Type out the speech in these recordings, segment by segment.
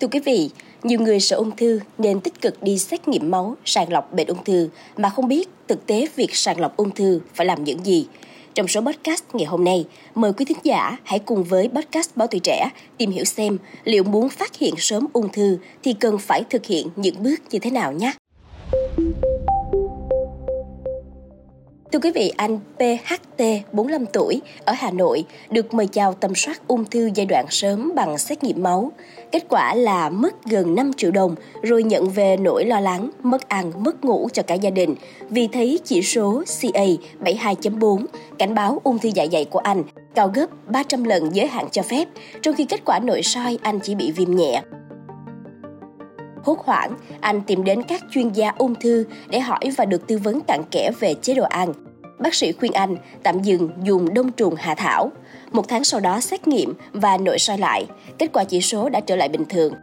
Thưa quý vị, nhiều người sợ ung thư nên tích cực đi xét nghiệm máu, sàng lọc bệnh ung thư mà không biết thực tế việc sàng lọc ung thư phải làm những gì. Trong số podcast ngày hôm nay, mời quý thính giả hãy cùng với podcast Báo Tuổi Trẻ tìm hiểu xem liệu muốn phát hiện sớm ung thư thì cần phải thực hiện những bước như thế nào nhé. Thưa quý vị, anh PHT, 45 tuổi, ở Hà Nội, được mời chào tầm soát ung thư giai đoạn sớm bằng xét nghiệm máu. Kết quả là mất gần 5 triệu đồng, rồi nhận về nỗi lo lắng, mất ăn, mất ngủ cho cả gia đình, vì thấy chỉ số CA 72.4, cảnh báo ung thư dạ dày của anh, cao gấp 300 lần giới hạn cho phép, trong khi kết quả nội soi anh chỉ bị viêm nhẹ. Hốt hoảng, anh tìm đến các chuyên gia ung thư để hỏi và được tư vấn cặn kẽ về chế độ ăn. Bác sĩ khuyên anh tạm dừng dùng đông trùng hạ thảo. Một tháng sau đó xét nghiệm và nội soi lại, kết quả chỉ số đã trở lại bình thường.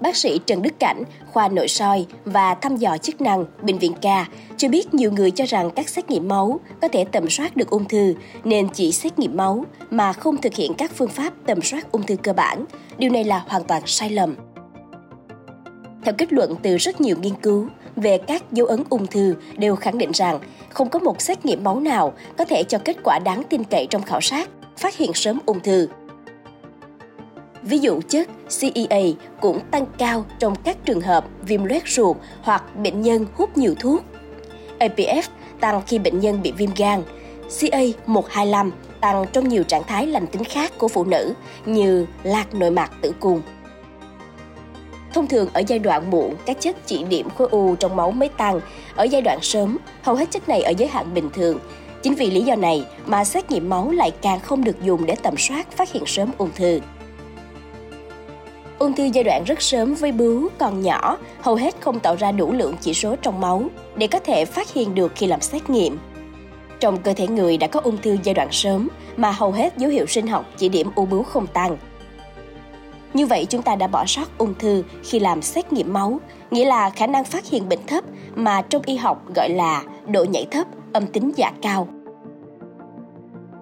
Bác sĩ Trần Đức Cảnh, khoa nội soi và thăm dò chức năng, Bệnh viện Ca, cho biết nhiều người cho rằng các xét nghiệm máu có thể tầm soát được ung thư, nên chỉ xét nghiệm máu mà không thực hiện các phương pháp tầm soát ung thư cơ bản. Điều này là hoàn toàn sai lầm. Theo kết luận từ rất nhiều nghiên cứu về các dấu ấn ung thư đều khẳng định rằng không có một xét nghiệm máu nào có thể cho kết quả đáng tin cậy trong khảo sát, phát hiện sớm ung thư. Ví dụ chất CEA cũng tăng cao trong các trường hợp viêm loét ruột hoặc bệnh nhân hút nhiều thuốc. APF tăng khi bệnh nhân bị viêm gan. CA125 tăng trong nhiều trạng thái lành tính khác của phụ nữ như lạc nội mạc tử cung. Thông thường ở giai đoạn muộn, các chất chỉ điểm khối u trong máu mới tăng. Ở giai đoạn sớm, hầu hết chất này ở giới hạn bình thường. Chính vì lý do này mà xét nghiệm máu lại càng không được dùng để tầm soát phát hiện sớm ung thư. Ung thư giai đoạn rất sớm với bướu còn nhỏ, hầu hết không tạo ra đủ lượng chỉ số trong máu để có thể phát hiện được khi làm xét nghiệm. Trong cơ thể người đã có ung thư giai đoạn sớm mà hầu hết dấu hiệu sinh học chỉ điểm u bướu không tăng, như vậy chúng ta đã bỏ sót ung thư khi làm xét nghiệm máu, nghĩa là khả năng phát hiện bệnh thấp mà trong y học gọi là độ nhảy thấp, âm tính giả cao.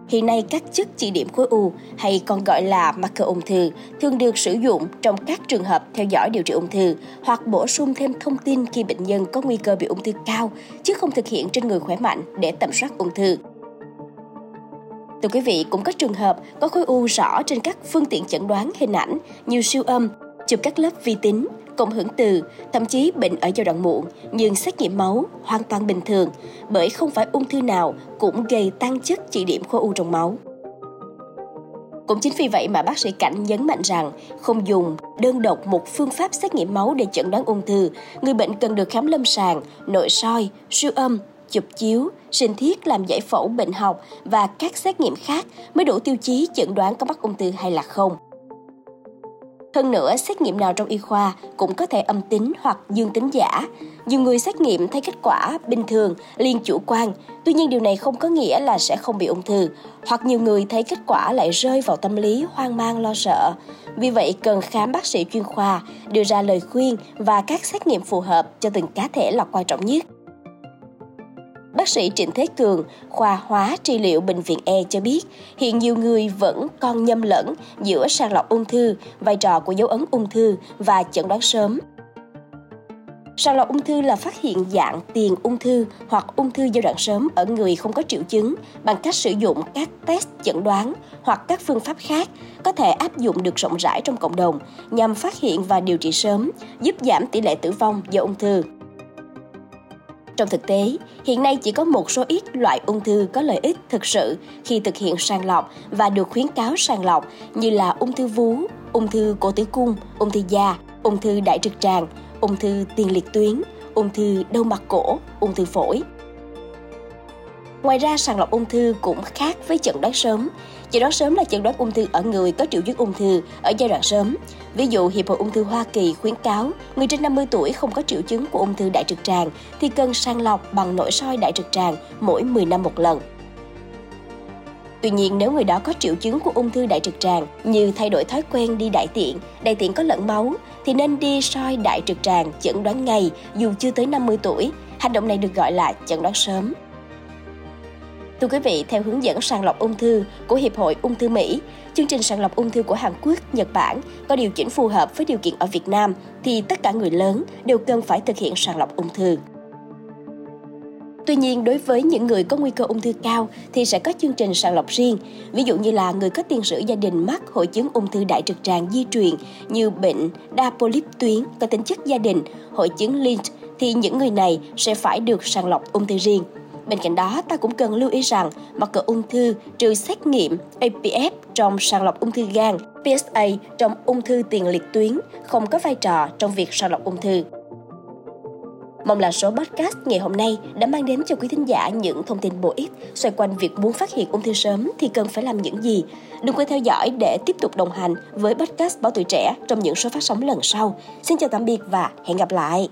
Hiện nay các chất chỉ điểm khối u hay còn gọi là marker ung thư thường được sử dụng trong các trường hợp theo dõi điều trị ung thư hoặc bổ sung thêm thông tin khi bệnh nhân có nguy cơ bị ung thư cao chứ không thực hiện trên người khỏe mạnh để tầm soát ung thư. Thưa quý vị, cũng có trường hợp có khối u rõ trên các phương tiện chẩn đoán hình ảnh như siêu âm, chụp các lớp vi tính, cộng hưởng từ, thậm chí bệnh ở giai đoạn muộn, nhưng xét nghiệm máu hoàn toàn bình thường, bởi không phải ung thư nào cũng gây tăng chất chỉ điểm khối u trong máu. Cũng chính vì vậy mà bác sĩ Cảnh nhấn mạnh rằng không dùng đơn độc một phương pháp xét nghiệm máu để chẩn đoán ung thư, người bệnh cần được khám lâm sàng, nội soi, siêu âm, chụp chiếu, sinh thiết làm giải phẫu bệnh học và các xét nghiệm khác mới đủ tiêu chí chẩn đoán có mắc ung thư hay là không. Hơn nữa, xét nghiệm nào trong y khoa cũng có thể âm tính hoặc dương tính giả. Nhiều người xét nghiệm thấy kết quả bình thường, liền chủ quan. Tuy nhiên điều này không có nghĩa là sẽ không bị ung thư. Hoặc nhiều người thấy kết quả lại rơi vào tâm lý hoang mang lo sợ. Vì vậy cần khám bác sĩ chuyên khoa, đưa ra lời khuyên và các xét nghiệm phù hợp cho từng cá thể là quan trọng nhất. Bác sĩ Trịnh Thế Cường, khoa hóa trị liệu Bệnh viện E cho biết, hiện nhiều người vẫn còn nhầm lẫn giữa sàng lọc ung thư, vai trò của dấu ấn ung thư và chẩn đoán sớm. Sàng lọc ung thư là phát hiện dạng tiền ung thư hoặc ung thư giai đoạn sớm ở người không có triệu chứng bằng cách sử dụng các test chẩn đoán hoặc các phương pháp khác có thể áp dụng được rộng rãi trong cộng đồng nhằm phát hiện và điều trị sớm, giúp giảm tỷ lệ tử vong do ung thư. Trong thực tế, hiện nay chỉ có một số ít loại ung thư có lợi ích thực sự khi thực hiện sàng lọc và được khuyến cáo sàng lọc như là ung thư vú, ung thư cổ tử cung, ung thư da, ung thư đại trực tràng, ung thư tiền liệt tuyến, ung thư đầu mặt cổ, ung thư phổi. Ngoài ra, sàng lọc ung thư cũng khác với chẩn đoán sớm. Chẩn đoán sớm là chẩn đoán ung thư ở người có triệu chứng ung thư ở giai đoạn sớm. Ví dụ, Hiệp hội Ung thư Hoa Kỳ khuyến cáo người trên 50 tuổi không có triệu chứng của ung thư đại trực tràng thì cần sàng lọc bằng nội soi đại trực tràng mỗi 10 năm một lần. Tuy nhiên, nếu người đó có triệu chứng của ung thư đại trực tràng như thay đổi thói quen đi đại tiện, đại tiện có lẫn máu, thì nên đi soi đại trực tràng chẩn đoán ngay dù chưa tới 50 tuổi. Hành động này được gọi là chẩn đoán sớm. Thưa quý vị, theo hướng dẫn sàng lọc ung thư của Hiệp hội Ung thư Mỹ, chương trình sàng lọc ung thư của Hàn Quốc, Nhật Bản có điều chỉnh phù hợp với điều kiện ở Việt Nam thì tất cả người lớn đều cần phải thực hiện sàng lọc ung thư. Tuy nhiên, đối với những người có nguy cơ ung thư cao thì sẽ có chương trình sàng lọc riêng. Ví dụ như là người có tiền sử gia đình mắc hội chứng ung thư đại trực tràng di truyền như bệnh đa polyp tuyến có tính chất gia đình, hội chứng Lynch thì những người này sẽ phải được sàng lọc ung thư riêng. Bên cạnh đó, ta cũng cần lưu ý rằng mặc cỡ ung thư trừ xét nghiệm APF trong sàng lọc ung thư gan, PSA trong ung thư tiền liệt tuyến không có vai trò trong việc sàng lọc ung thư. Mong là số podcast ngày hôm nay đã mang đến cho quý thính giả những thông tin bổ ích xoay quanh việc muốn phát hiện ung thư sớm thì cần phải làm những gì. Đừng quên theo dõi để tiếp tục đồng hành với podcast Báo Tuổi Trẻ trong những số phát sóng lần sau. Xin chào tạm biệt và hẹn gặp lại!